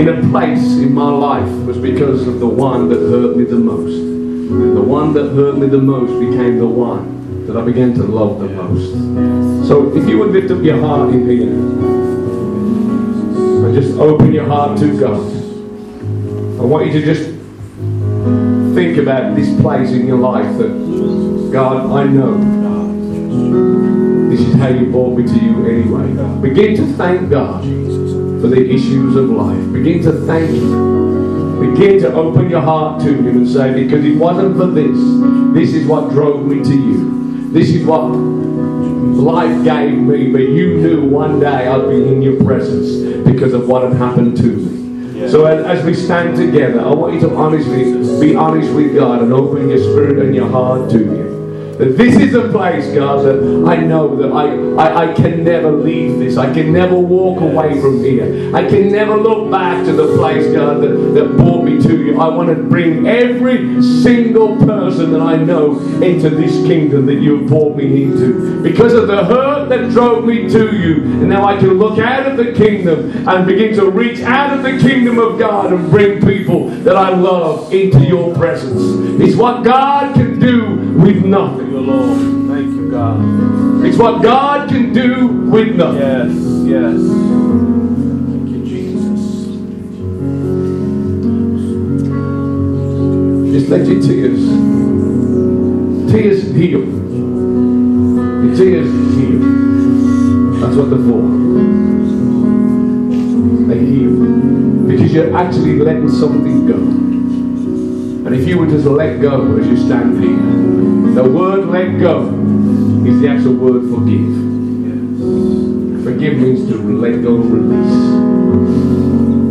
in a place in my life was because of the one that hurt me the most. And the one that hurt me the most became the one that I began to love the most. So if you would lift up your heart in here and just open your heart to God. I want you to just think about this place in your life that God, I know this is how you brought me to you anyway. Begin to thank God for the issues of life. Begin to thank Him. Begin to open your heart to Him and say, because it wasn't for this, this is what drove me to you. This is what life gave me, but you knew one day I'd be in your presence because of what had happened to me. Yeah. So as, as we stand together, I want you to honestly be honest with God and open your spirit and your heart to Him. That this is a place, God, that I know that I, I, I can never leave this. I can never walk away from here. I can never look back to the place, God, that, that brought me to you. I want to bring every single person that I know into this kingdom that you have brought me into. Because of the hurt that drove me to you. And now I can look out of the kingdom and begin to reach out of the kingdom of God and bring people that I love into your presence. It's what God can do with nothing. Thank you, Lord. Thank you, God. It's what God can do with nothing. Yes, yes. Thank you, Jesus. Just let your tears, tears heal. Your tears heal. That's what they're for. They heal. Because you're actually letting something go. And if you were just to let go as you stand here, the word let go is the actual word forgive. Forgive means to let go release.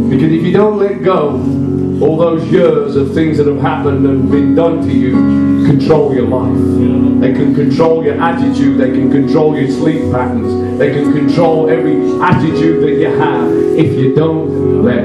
Because if you don't let go, all those years of things that have happened and been done to you control your life. They can control your attitude, they can control your sleep patterns, they can control every attitude that you have if you don't let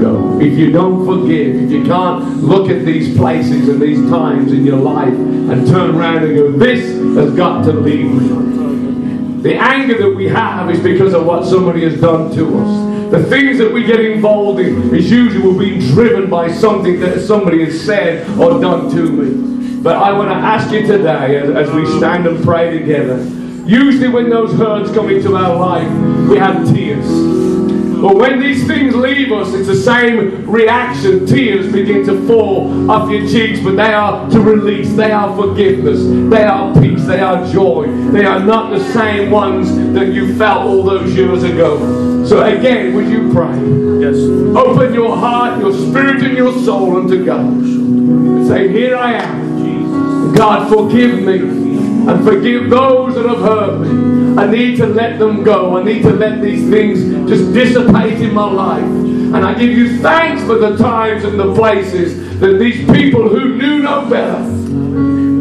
go. If you don't forgive, if you can't look at these places and these times in your life and turn around and go, This has got to leave me. The anger that we have is because of what somebody has done to us. The things that we get involved in is usually being driven by something that somebody has said or done to me. But I want to ask you today, as, as we stand and pray together, usually when those hurts come into our life, we have tears. But when these things leave us, it's the same reaction. Tears begin to fall off your cheeks, but they are to release. They are forgiveness. They are peace. They are joy. They are not the same ones that you felt all those years ago. So again, would you pray? Yes. Open your heart, your spirit, and your soul unto God. And say, Here I am. God, forgive me. And forgive those that have hurt me. I need to let them go. I need to let these things just dissipate in my life. And I give you thanks for the times and the places that these people who knew no better,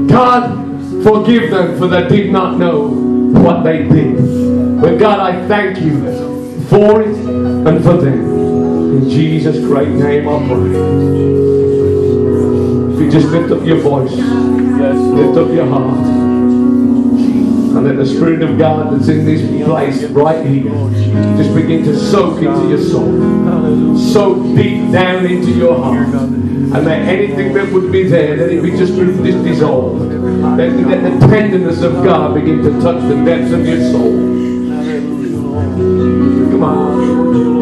God, forgive them for they did not know what they did. But God, I thank you for it and for them. In Jesus' great name I pray. If you just lift up your voice, Yes, lift up your heart. And let the Spirit of God that's in this place right here just begin to soak into your soul. Soak deep down into your heart. And let anything that would be there, let it be just dissolved. Let, let the tenderness of God begin to touch the depths of your soul. Come on.